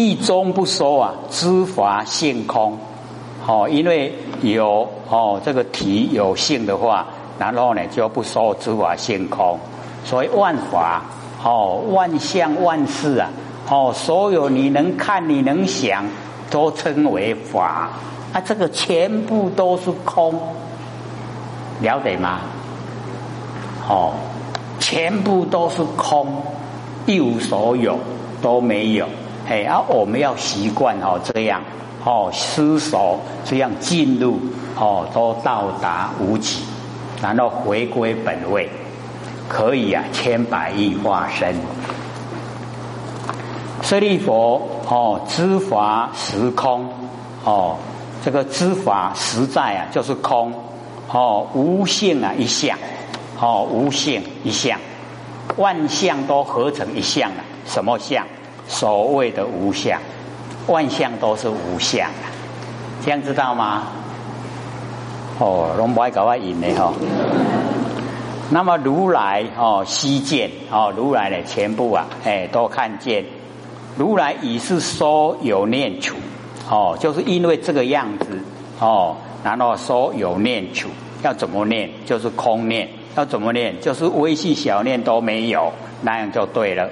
一中不说啊，知法性空。哦，因为有哦这个体有性的话，然后呢就不说知法性空。所以万法哦，万象万事啊，哦，所有你能看你能想，都称为法。啊，这个全部都是空，了解吗？哦，全部都是空，一无所有，都没有。哎，啊我们要习惯哦这样哦思索，这样进入哦都到达无极，然后回归本位，可以啊千百亿化身。舍利佛哦知法实空哦。这个知法实在啊，就是空，哦，无性啊，一相，哦，无性一相，万象都合成一相啊。什么相？所谓的无相，万象都是无相啊，这样知道吗？哦，龙不爱搞外引的哈。那么如来哦，悉见哦，如来的全部啊，哎，都看见，如来已是说有念处。哦，就是因为这个样子哦，然后说有念处，要怎么念？就是空念，要怎么念？就是微细小念都没有，那样就对了。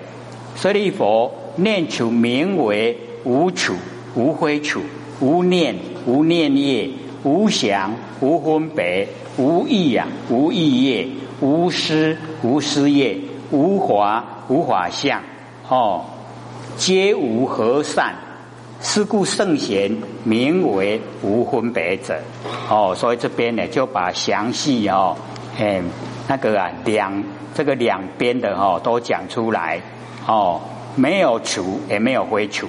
舍利佛念处名为无处、无非处、无念、无念业、无想、无分别、无意呀、无意业、无思、无思业、无华、无法相，哦，皆无和善。是故圣贤名为无分别者，哦，所以这边呢就把详细哦，哎，那个啊两这个两边的哦都讲出来，哦，没有除也没有非除，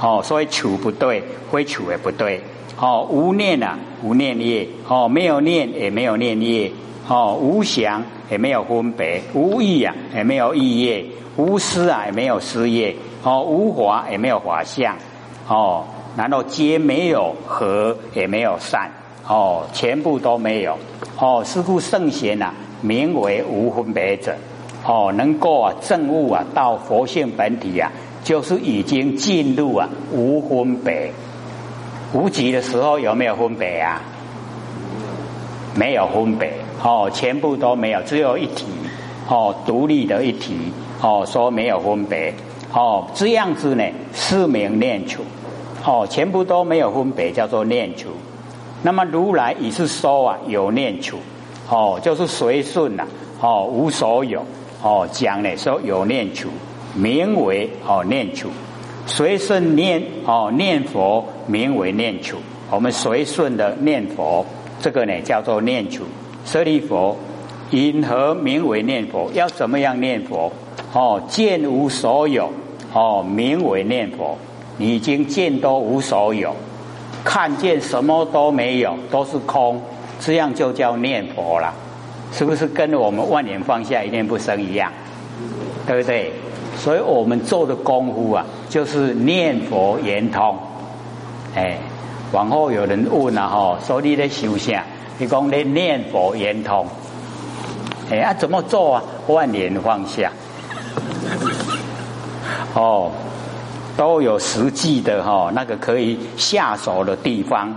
哦，所以除不对，非除也不对，哦，无念啊无念业，哦，没有念也没有念业，哦，无想也没有分别，无意啊也没有意业，无思啊也没有思业，哦，无华也没有华相。哦，然后皆没有和，也没有善，哦，全部都没有。哦，是故圣贤呐，名为无分别者。哦，能够啊证悟啊到佛性本体啊，就是已经进入啊无分别。无极的时候有没有分别啊？没有分别。哦，全部都没有，只有一体。哦，独立的一体。哦，说没有分别。哦，这样子呢，是名念处。哦，全部都没有分别，叫做念处。那么如来已是说啊，有念处，哦，就是随顺呐，哦，无所有，哦，讲呢说有念处，名为哦念处，随顺念哦念佛，名为念处。我们随顺的念佛，这个呢叫做念处。舍利佛，因何名为念佛？要怎么样念佛？哦，见无所有，哦，名为念佛。已经见都无所有，看见什么都没有，都是空，这样就叫念佛了，是不是跟我们万年放下一念不生一样？对不对？所以我们做的功夫啊，就是念佛圆通。哎，往后有人问了哈，说你在修行，你讲你念佛圆通，哎啊，怎么做啊？万年放下。哦。都有实际的哈，那个可以下手的地方。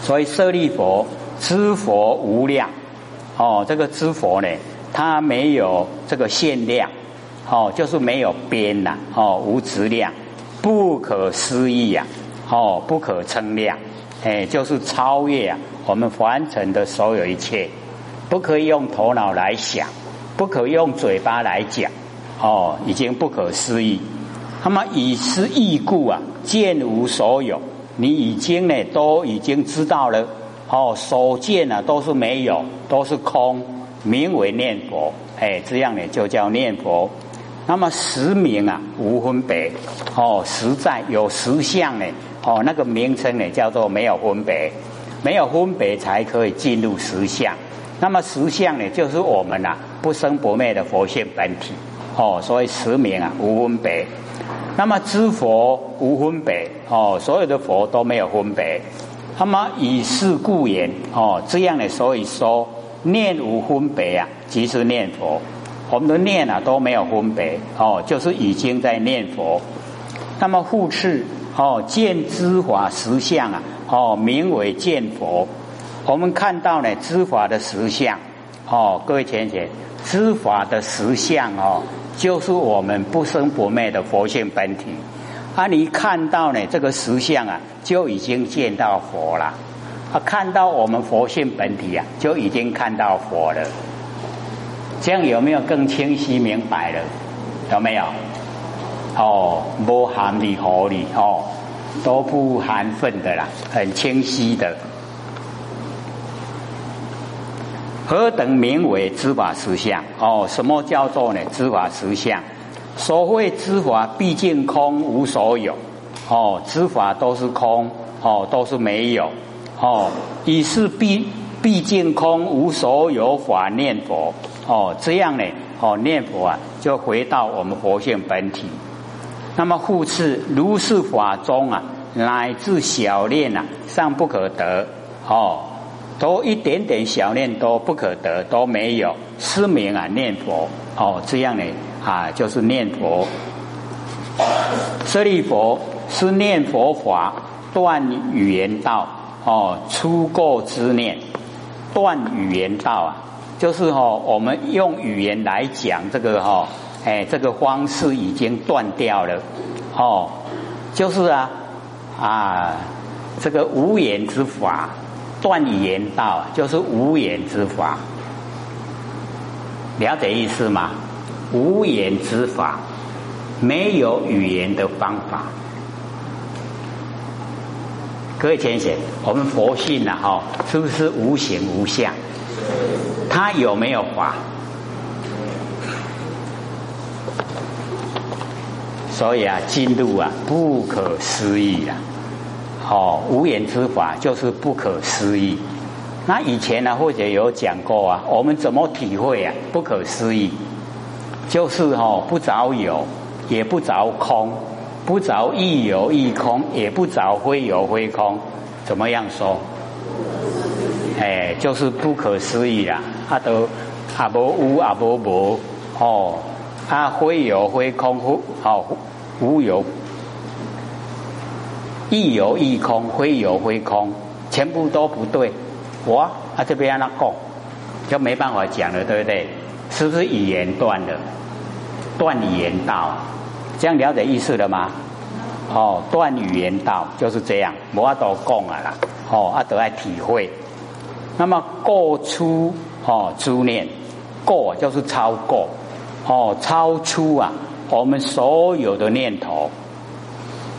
所以舍利佛知佛无量哦，这个知佛呢，它没有这个限量哦，就是没有边呐哦，无质量，不可思议呀哦，不可称量，哎，就是超越啊我们凡尘的所有一切，不可以用头脑来想，不可用嘴巴来讲哦，已经不可思议。那么以是异故啊，见无所有，你已经呢都已经知道了哦，所见啊都是没有，都是空，名为念佛，哎，这样呢就叫念佛。那么实名啊无分别，哦，实在有实相呢，哦，那个名称呢叫做没有分别，没有分别才可以进入实相。那么实相呢就是我们呐不生不灭的佛性本体，哦，所以实名啊无分别。那么知佛无分别哦，所有的佛都没有分别。那么以是故言哦，这样的所以说念无分别啊，即是念佛。我们的念啊都没有分别哦，就是已经在念佛。那么复次哦，见知法实相啊，哦，名为见佛。我们看到呢，知法的实相哦，各位浅浅，知法的实相哦，就是我们不生不灭的佛性本体。啊，你看到呢这个实相啊，就已经见到佛了。啊，看到我们佛性本体啊，就已经看到佛了。这样有没有更清晰明白了？有没有？哦，不含理合理哦，都不含分的啦，很清晰的。何等名为知法实相？哦，什么叫做呢？知法实相？所谓知法，毕竟空无所有。哦，知法都是空，哦，都是没有。哦，以是毕毕竟空无所有法念佛。哦，这样呢？哦，念佛啊，就回到我们佛性本体。那么复次，如是法中啊，乃至小念啊，尚不可得。哦，都一点点小念都不可得，都没有。失明啊，念佛。哦，这样呢？啊，就是念佛。舍利佛是念佛法断语言道。哦，出过之念，断语言道啊。就是哈，我们用语言来讲这个哈，哎，这个方式已经断掉了，哦，就是啊啊，这个无言之法断语言道，就是无言之法，了解意思吗？无言之法，没有语言的方法。各位浅显，我们佛性呐，哈，是不是无形无相？他有没有法？所以啊，进入啊，不可思议啊！哦，无言之法就是不可思议。那以前呢，或者有讲过啊，我们怎么体会啊？不可思议，就是哦，不着有，也不着空，不着亦有亦空，也不着非有非空，怎么样说？哎，就是不可思议啊！阿，都啊无有啊无无哦，阿非有非空，无哦无有，亦有亦空，非有非空，全部都不对。我啊这边那讲，就没办法讲了，对不对？是不是语言断了？断语言道，这样了解意思了吗？哦，断语言道就是这样，无法多讲啊啦。哦，啊都爱体会。那么过出。哦，诸念过就是超过，哦，超出啊，我们所有的念头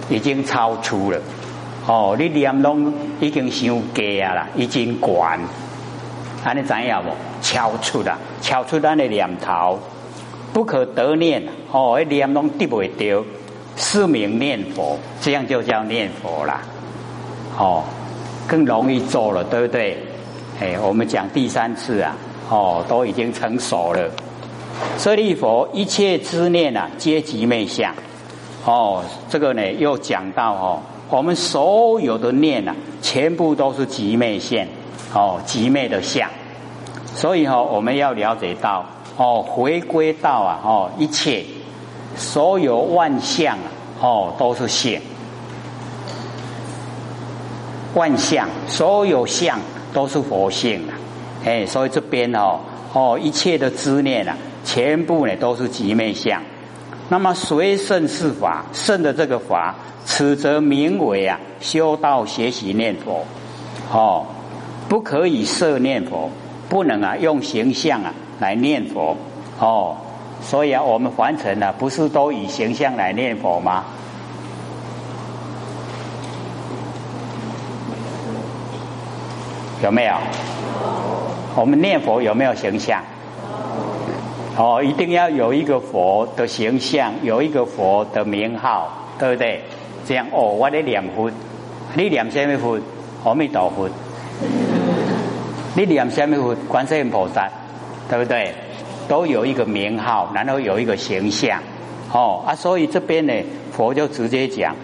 已经超出了，哦，你念拢已经伤低啊啦，已经管，安尼怎样不？超出啦，超出咱的念头，不可得念，哦，一念拢得不掉，是名念佛，这样就叫念佛啦，哦，更容易做了，对不对？哎，我们讲第三次啊，哦，都已经成熟了。舍利佛，一切之念啊，皆即昧相。哦，这个呢，又讲到哦，我们所有的念啊，全部都是即昧相，哦，即昧的相。所以哈，我们要了解到，哦，回归到啊，哦，一切所有万象啊，哦，都是性。万象，所有相。都是佛性啊，哎，所以这边哦哦，一切的执念啊，全部呢都是极昧相。那么随圣是法，圣的这个法，此则名为啊修道学习念佛，哦，不可以设念佛，不能啊用形象啊来念佛，哦，所以啊我们凡尘呢，不是都以形象来念佛吗？有没有？我们念佛有没有形象？哦，一定要有一个佛的形象，有一个佛的名号，对不对？这样哦，我的念佛，你念什么佛？阿弥陀佛。你念什么佛？观世音菩萨，对不对？都有一个名号，然后有一个形象。哦啊，所以这边呢，佛就直接讲，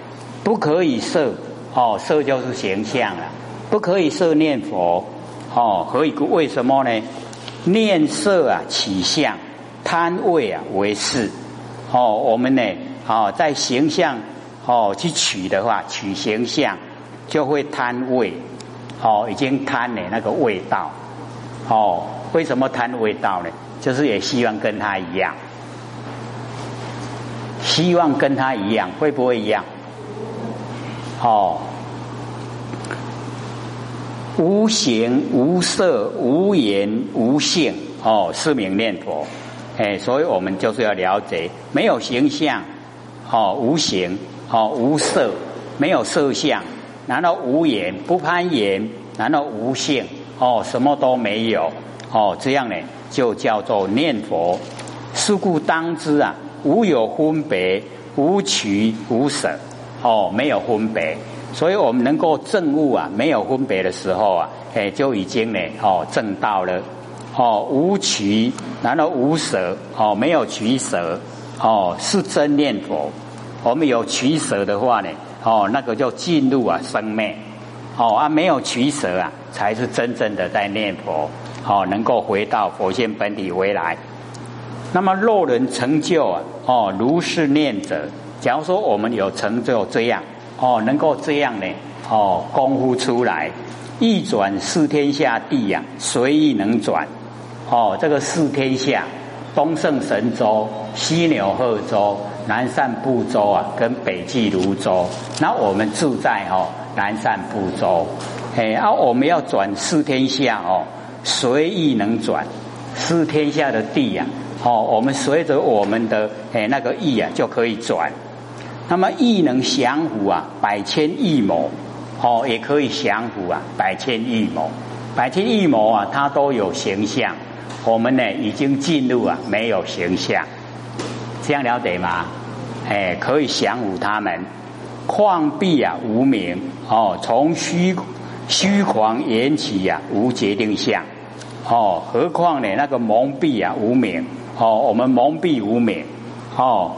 不可以设，哦，设就是形象了。不可以设念佛，哦，何以故为什么呢？念色啊，起相贪位啊为事，哦，我们呢，哦，在形象哦去取的话，取形象就会贪位，哦，已经贪了那个味道，哦，为什么贪味道呢？就是也希望跟他一样，希望跟他一样，会不会一样？哦，无形无色无言无性，哦，是名念佛。哎，所以我们就是要了解，没有形象，哦，无形，哦，无色，没有色相，难道无言不攀岩？难道无性？哦，什么都没有，哦，这样呢，就叫做念佛。是故当知啊，无有分别，无取无舍，哦，没有分别，所以我们能够证悟啊，没有分别的时候啊，哎，就已经呢，哦，证到了。哦，无取，难道无舍？哦，没有取舍，哦，是真念佛。我们有取舍的话呢，哦，那个就进入啊生灭。哦啊，没有取舍啊，才是真正的在念佛。哦，能够回到佛性本体回来。那么若人成就啊，哦，如是念者，假如说我们有成就这样，哦，能够这样呢，哦，功夫出来，一转四天下地呀，随意能转。哦，这个四天下，东胜神州、西牛贺州、南赡部洲啊，跟北济泸州。那我们住在哦南赡部洲，哎，啊，我们要转四天下哦，随意能转四天下的地呀，哦，我们随着我们的哎那个意啊就可以转。那么意能降伏啊，百千亿谋，哦，也可以降伏啊，百千亿谋，百千亿谋啊，它都有形象。我们呢已经进入啊没有形象，这样了解吗？哎，可以降服他们。旷壁啊无名。哦，从虚虚狂言起呀无决定相。哦，何况呢那个蒙蔽啊无名。哦，我们蒙蔽无名。哦，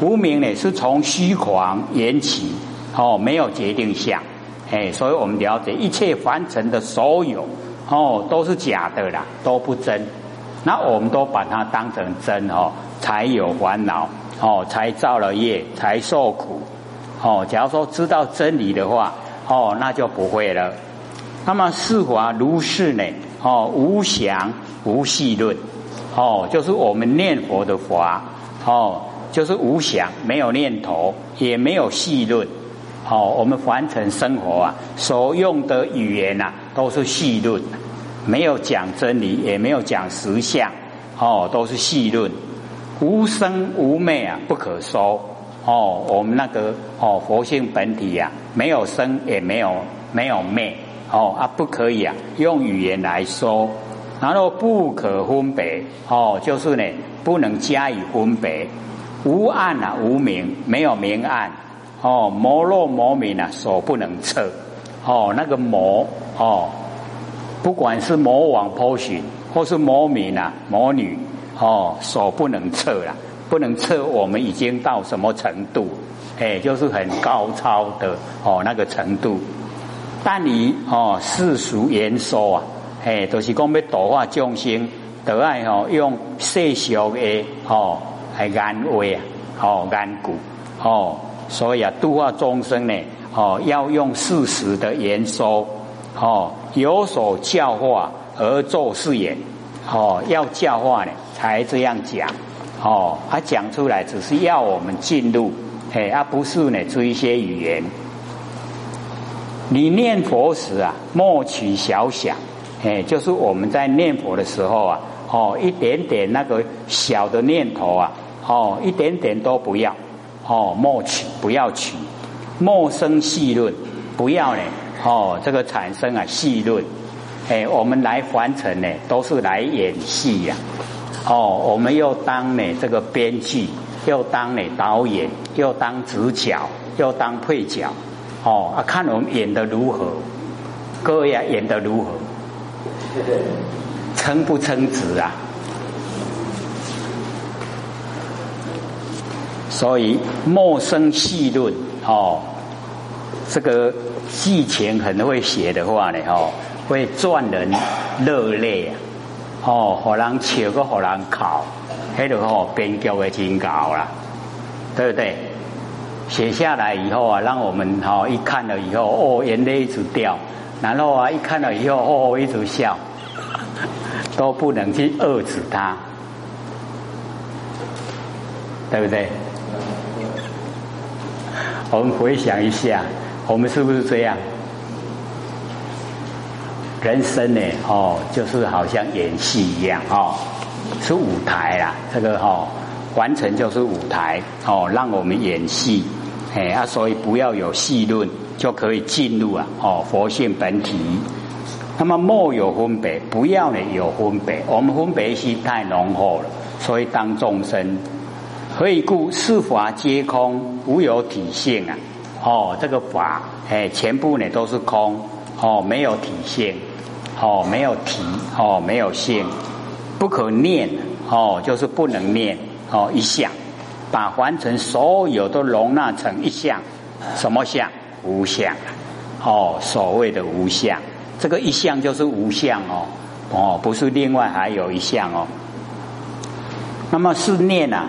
无名呢是从虚狂言起。哦，没有决定相。哎，所以我们了解一切凡尘的所有。哦都是假的啦，都不真。那我们都把它当成真哦，才有烦恼哦，才造了业，才受苦哦。假如说知道真理的话哦，那就不会了。那么四法如是呢哦，无想无细论哦，就是我们念佛的法哦，就是无想，没有念头，也没有细论哦。我们凡尘生活啊，所用的语言呐，都是细论。没有讲真理，也没有讲实相，哦，都是细论，无生无灭啊，不可说。哦，我们那个哦，佛性本体呀，没有生，也没有没有灭，哦啊，不可以啊，用语言来说，然后不可分别，哦，就是呢，不能加以分别，无暗啊，无明，没有明暗，哦，魔若魔明啊，所不能测，哦，那个魔，哦。不管是魔王波旬，或是魔明啊、魔女，哦，所不能测了，不能测我们已经到什么程度，哎，就是很高超的哦那个程度。但你哦世俗言说啊，哎，都是讲要度化众生，都爱哦用世俗的哦来安慰啊，哦安固哦，所以啊度化众生呢，哦要用事实的言说。哦，有所教化而做事也，哦，要教化呢才这样讲，哦，他讲出来只是要我们进入，哎，而不是呢追一些语言。你念佛时啊，莫取小想，哎，就是我们在念佛的时候啊，哦，一点点那个小的念头啊，哦，一点点都不要，哦，莫取，不要取，莫生细论，不要呢。哦，这个产生啊，细论，哎，我们来凡尘呢，都是来演戏呀。哦，我们又当呢这个编剧，又当呢导演，又当主角，又当配角。哦，啊，看我们演的如何，各位啊，演的如何，称不称职啊？所以陌生戏论哦，这个。戏前很会写的话呢，哦，会赚人热泪啊，哦，好人笑个好人考，迄个吼编剧的真高啦，对不对？写下来以后啊，让我们哈一看了以后，哦，眼泪一直掉，然后啊，一看了以后，哦，一直笑，都不能去遏制它，对不对？我们回想一下，我们是不是这样？人生呢，哦，就是好像演戏一样，哦，是舞台啦，这个哈，完成就是舞台，哦，让我们演戏。哎啊，所以不要有戏论，就可以进入啊哦佛性本体。那么莫有分别，不要呢有分别。我们分别心太浓厚了，所以当众生何以故？四法皆空，无有体性啊！哦，这个法哎，全部呢都是空哦，没有体性哦，没有提哦，没有性，不可念哦，就是不能念哦，一相。把凡尘所有都容纳成一相，什么相？无相。哦，所谓的无相，这个一相就是无相哦，哦，不是另外还有一相哦。那么是念啊，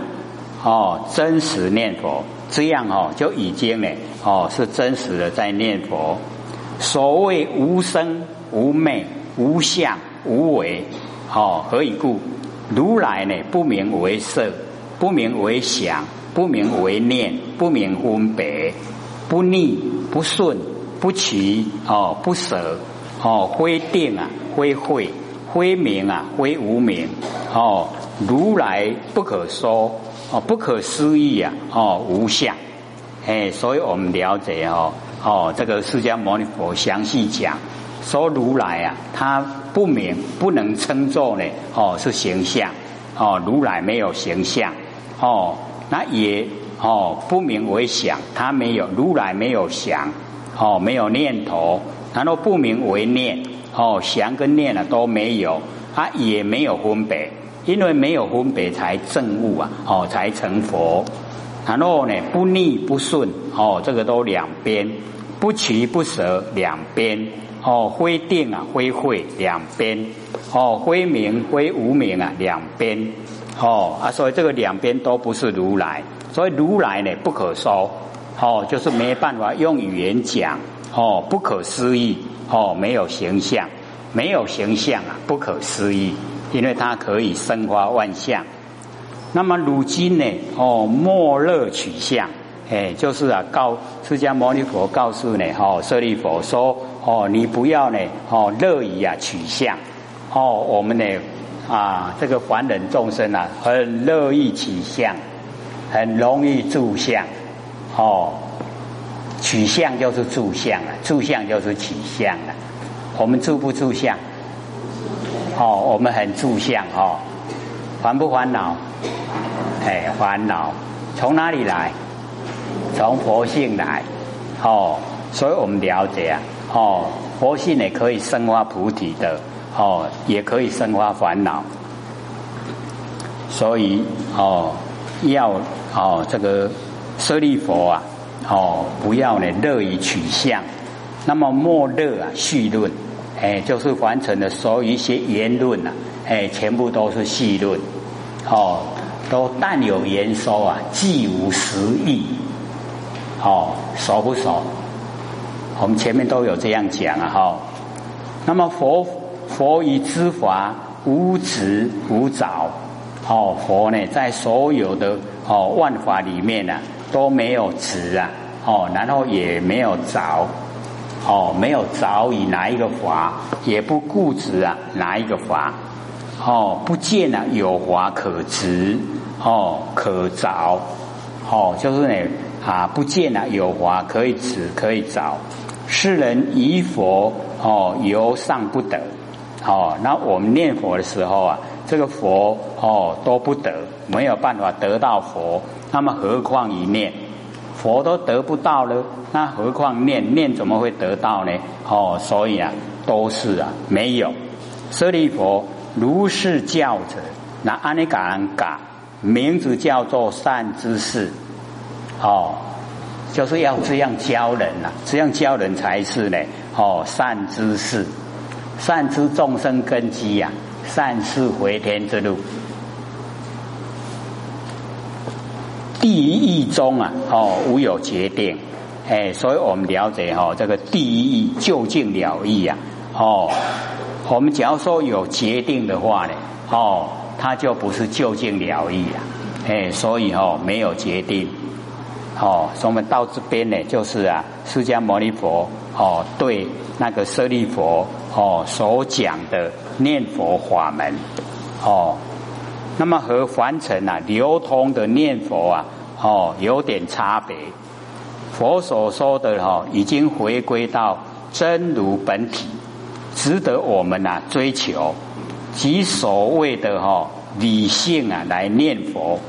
哦，真实念佛，这样哦就已经呢，哦是真实的在念佛。所谓无生无昧无相无为，哦，何以故？如来呢不名为色。不名为想，不名为念，不名分别，不逆不顺，不取哦，不舍哦，非定啊，非慧，非明啊，非无明哦，如来不可说哦，不可思议啊哦，无相哎，所以我们了解哦哦，这个释迦牟尼佛详细讲说如来啊，他不明不能称作呢哦是形象哦，如来没有形象。哦，那也哦，不明为想，他没有如来没有想，哦，没有念头，然后不明为念，哦，想跟念啊都没有，他也没有分别，因为没有分别才证悟啊，哦，才成佛。然后呢，不逆不顺，哦，这个都两边，不取不舍两边，哦，非定啊，非慧两边，哦，非明非无明啊两边。哦啊，所以这个两边都不是如来，所以如来呢不可说，哦，就是没办法用语言讲，哦，不可思议，哦，没有形象，没有形象啊，不可思议，因为它可以生花万象。那么如今呢，哦，莫乐取相，哎，就是啊，告释迦牟尼佛告诉呢，哦，舍利佛说，哦，你不要呢，哦，乐于啊取相，哦，我们呢。啊，这个凡人众生啊，很乐意取相，很容易住相，哦，取相就是住相啊，住相就是取相啊。我们住不住相？哦，我们很住相哦，烦不烦恼？哎，烦恼从哪里来？从佛性来，哦，所以我们了解啊，哦，佛性也可以生发菩提的。哦，也可以生发烦恼，所以哦，要哦这个舍利佛啊，哦不要呢乐于取相，那么莫乐啊序论，哎就是完成的所有一些言论呐，哎全部都是序论，哦都但有言说啊，既无实义，哦熟不熟？我们前面都有这样讲啊哈，那么佛。佛以知法无执无着，哦，佛呢在所有的哦万法里面呢都没有执啊，哦，然后也没有着，哦，没有着以哪一个法，也不固执啊哪一个法，哦，不见啊有法可执，哦，可着，哦，就是呢啊不见啊有法可以执可以着，世人疑佛哦由上不得。哦，那我们念佛的时候啊，这个佛哦都不得，没有办法得到佛，那么何况一念，佛都得不到了，那何况念念怎么会得到呢？哦，所以啊，都是啊没有。舍利佛如是教者，那阿尼嘎人嘎，名字叫做善知识，哦，就是要这样教人呐，这样教人才是呢，哦，善知识。善知众生根基呀，善是回天之路。第一义中啊，哦，无有决定，哎，所以我们了解哈，这个第一义究竟了义呀，哦，我们假如说有决定的话呢，哦，它就不是究竟了义啊，哎，所以哦，没有决定，哦，所以我们到这边呢，就是啊，释迦牟尼佛哦，对那个舍利佛哦所讲的念佛法门，哦。那么和凡尘啊流通的念佛啊，哦，有点差别。佛所说的哈，已经回归到真如本体，值得我们啊追求。即所谓的哈理性啊来念佛，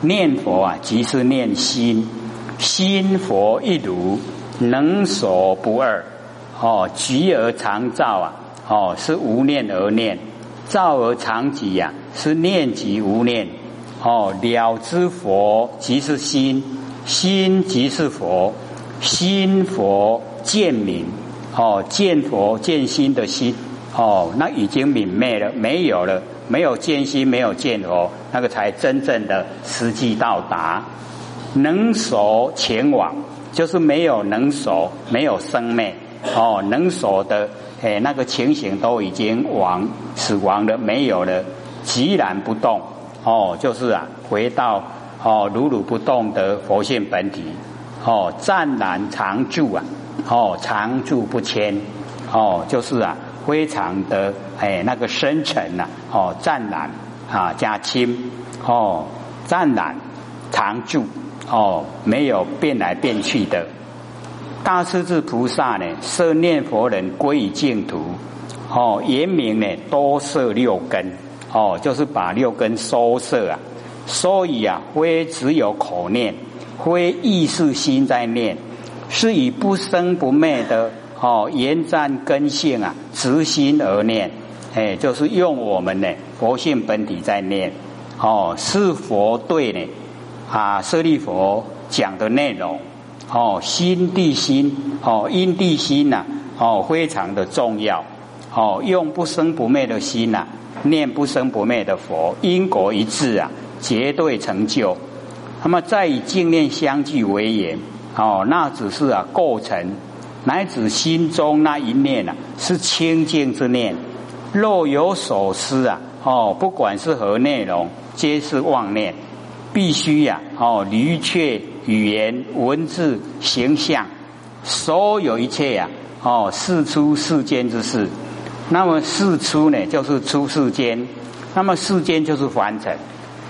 念佛啊即是念心，心佛一如，能所不二。哦，局而常照啊，哦是无念而念。照而常寂呀，是念即无念，哦，了知佛即是心，心即是佛，心佛见明，哦，见佛见心的心，哦，那已经泯灭了，没有了，没有见心，没有见佛，那个才真正的实际到达，能守前往，就是没有能守，没有生灭，哦，能守的。哎，那个情形都已经亡死亡了，没有了，寂然不动。哦，就是啊，回到哦如如不动的佛性本体。哦，湛然常住啊，哦常住不迁。哦，就是啊，非常的哎那个深沉呐。哦，湛然啊加清。哦，湛然常住。哦，没有变来变去的。大势至菩萨呢，设念佛人归于净土，哦，言明呢多摄六根，哦，就是把六根收摄啊。所以啊，非只有口念，非意识心在念，是以不生不灭的哦，延展根性啊，直心而念，哎，就是用我们呢佛性本体在念，哦，是佛对呢啊，舍利佛讲的内容。哦，心地心，哦，因地心呐，哦，非常的重要。哦，用不生不灭的心呐，念不生不灭的佛，因果一致啊，绝对成就。那么再以净念相继为言，哦，那只是啊构成，乃至心中那一念啊，是清净之念。若有所思啊，哦，不管是何内容，皆是妄念，必须呀，哦，离却。语言、文字、形象，所有一切呀，哦，事出世间之事。那么事出呢，就是出世间；那么世间就是凡尘，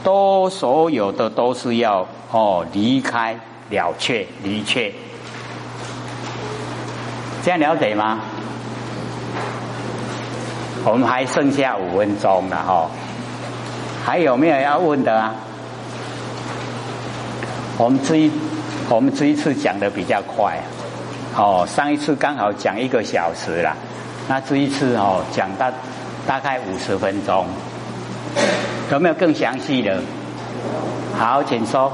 都所有的都是要哦离开了却离却。这样了解吗？我们还剩下五分钟了哈，还有没有要问的啊？我们这一我们这一次讲的比较快，哦，上一次刚好讲一个小时了，那这一次哦讲到大概五十分钟，有没有更详细的？好，请说。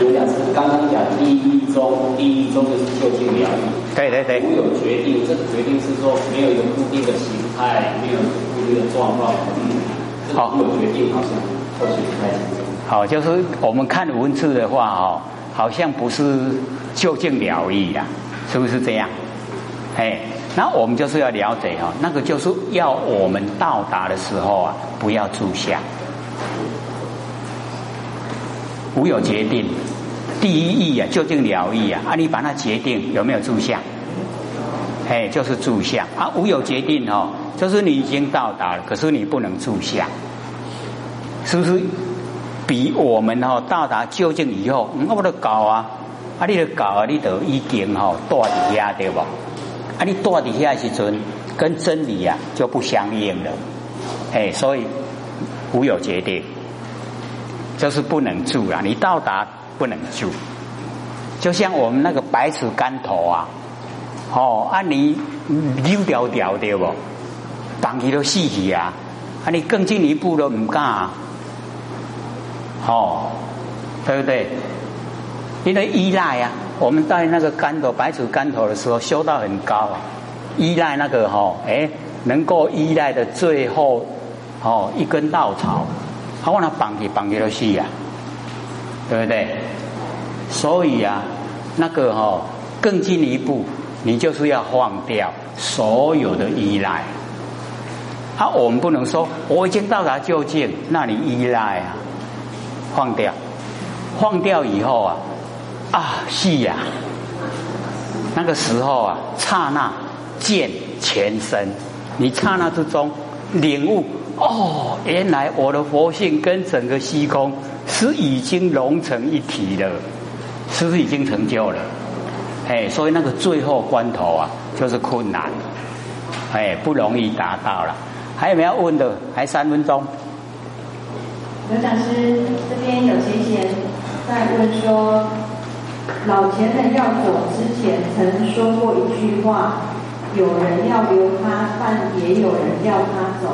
有两次刚刚讲第一中，第一中就是就近疗愈。对对对。没有决定，这个决定是说没有一个固定的形态，没有固定的状况。好。有决定好像或许不太清楚。好，就是我们看文字的话，哦，好像不是就近了义呀，是不是这样？哎，那我们就是要了解哦，那个就是要我们到达的时候啊，不要住相，无有决定。第一义啊，就近了义啊，啊，你把它决定有没有住相？哎，就是住相啊，无有决定哦，就是你已经到达了，可是你不能住相，是不是？比我们吼到达究竟以后，我都搞啊，啊，你都搞啊，你都已经吼在底下对不？啊，你断底下时阵跟真理呀就不相应了，哎，所以无有决定，就是不能住啊。你到达不能住，就像我们那个百尺竿头啊，哦，啊你溜掉掉对不？绑起都死去啊，啊你更进一步都唔敢。哦，对不对？因为依赖呀，我们在那个竿头、白纸竿头的时候，修到很高啊。依赖那个哈，哎，能够依赖的最后哦一根稻草，啊，我那绑起绑起都去呀，对不对？所以啊，那个哈，更进一步，你就是要放掉所有的依赖。啊，我们不能说我已经到达究竟，那你依赖啊，放掉，放掉以后啊，啊，是呀，那个时候啊，刹那见全身，你刹那之中领悟，哦，原来我的佛性跟整个虚空是已经融成一体了，是不是已经成就了？哎，所以那个最后关头啊，就是困难，哎，不容易达到了。还有没有问的？还三分钟。刘讲师，这边有贤贤在问说，老前人要走之前曾说过一句话：有人要留他，但也有人要他走。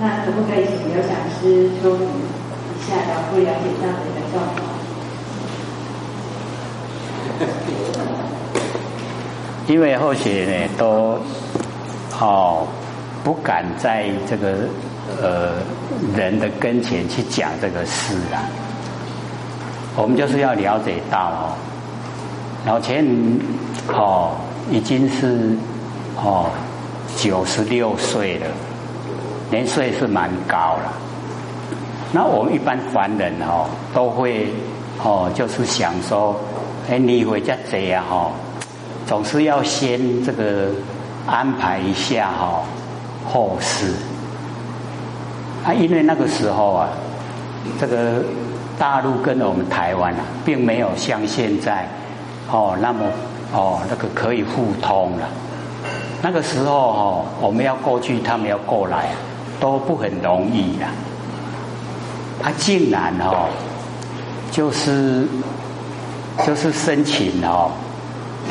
那可不可以请刘讲师说明一下，了不了解这样的一个状况？因为后学呢都好。不敢在这个呃人的跟前去讲这个事啊，我们就是要了解到哦，老钱哦已经是哦九十六岁了，年岁是蛮高了。那我们一般凡人哦都会哦就是想说，哎你回家这样哈，总是要先这个安排一下哈。后事啊，因为那个时候啊，这个大陆跟我们台湾啊，并没有像现在哦那么哦那个可以互通了。那个时候哦，我们要过去，他们要过来，都不很容易的。他竟然哦，就是就是申请哦，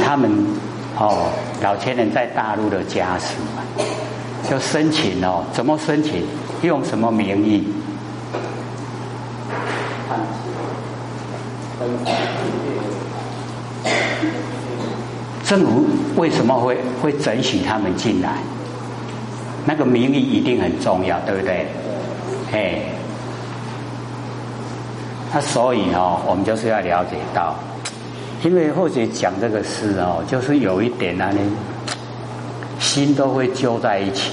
他们哦老前人在大陆的家属。就申请哦，怎么申请？用什么名义？政府为什么会会准许他们进来？那个名义一定很重要，对不对？哎，那所以哦，我们就是要了解到，因为或者讲这个事哦，就是有一点呢。心都会揪在一起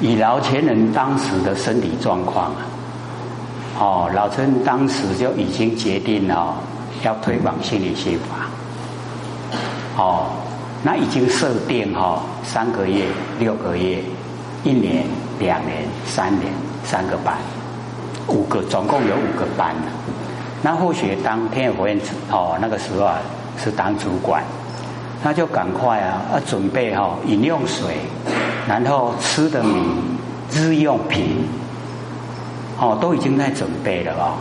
以老前人当时的身体状况啊，哦，老陈当时就已经决定了要推广心理心法，哦，那已经设定哈三个月、六个月、一年、两年、三年三个班，五个，总共有五个班呢。那或许当天火院哦，那个时候啊是当主管，那就赶快啊要准备哈饮用水，然后吃的米、日用品，哦都已经在准备了哦。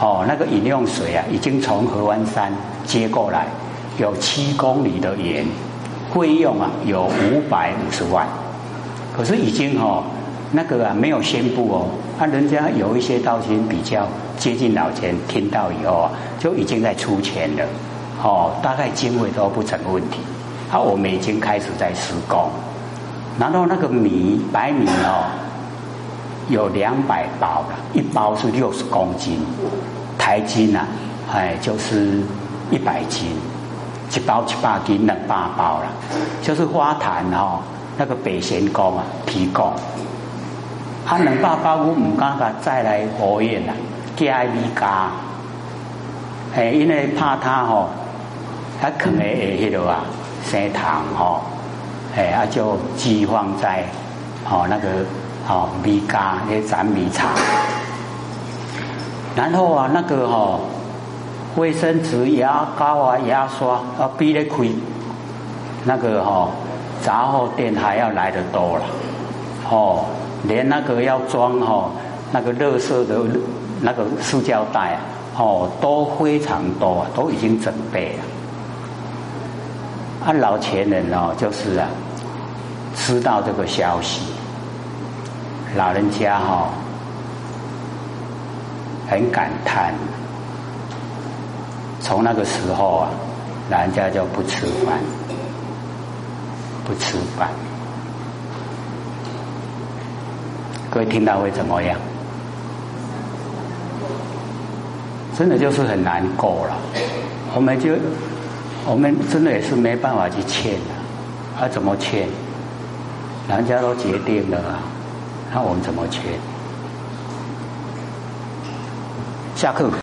哦，那个饮用水啊，已经从河湾山接过来，有七公里的盐，费用啊有五百五十万，可是已经哦那个啊没有宣布哦，啊人家有一些道亲比较。接近老钱听到以后啊，就已经在出钱了，哦，大概经费都不成问题。好，我们已经开始在施工。然后那个米白米哦，有两百包了，一包是六十公斤，台斤呐，哎，就是一百斤，一包七八斤两百包了，就是花坛哦，那个北贤宫啊提供，他两百包我唔敢甲再来火验啦。加米加，哎，因为怕他哦，他可能会迄个啊生糖吼，哎，啊就寄放在哦那个哦米加那斩米厂，然后啊那个吼卫生纸、牙膏啊、牙刷啊，比得开那个吼杂货店还要来得多了，哦，连那个要装吼那个乐色的。那个塑胶袋啊，哦，都非常多，都已经准备了。啊，老前人哦，就是啊，知道这个消息，老人家哈很感叹。从那个时候啊，人家就不吃饭，不吃饭。各位听到会怎么样？真的就是很难过了。我们就我们真的也是没办法去劝他，他怎么劝？人家都结定了，那我们怎么结？下课。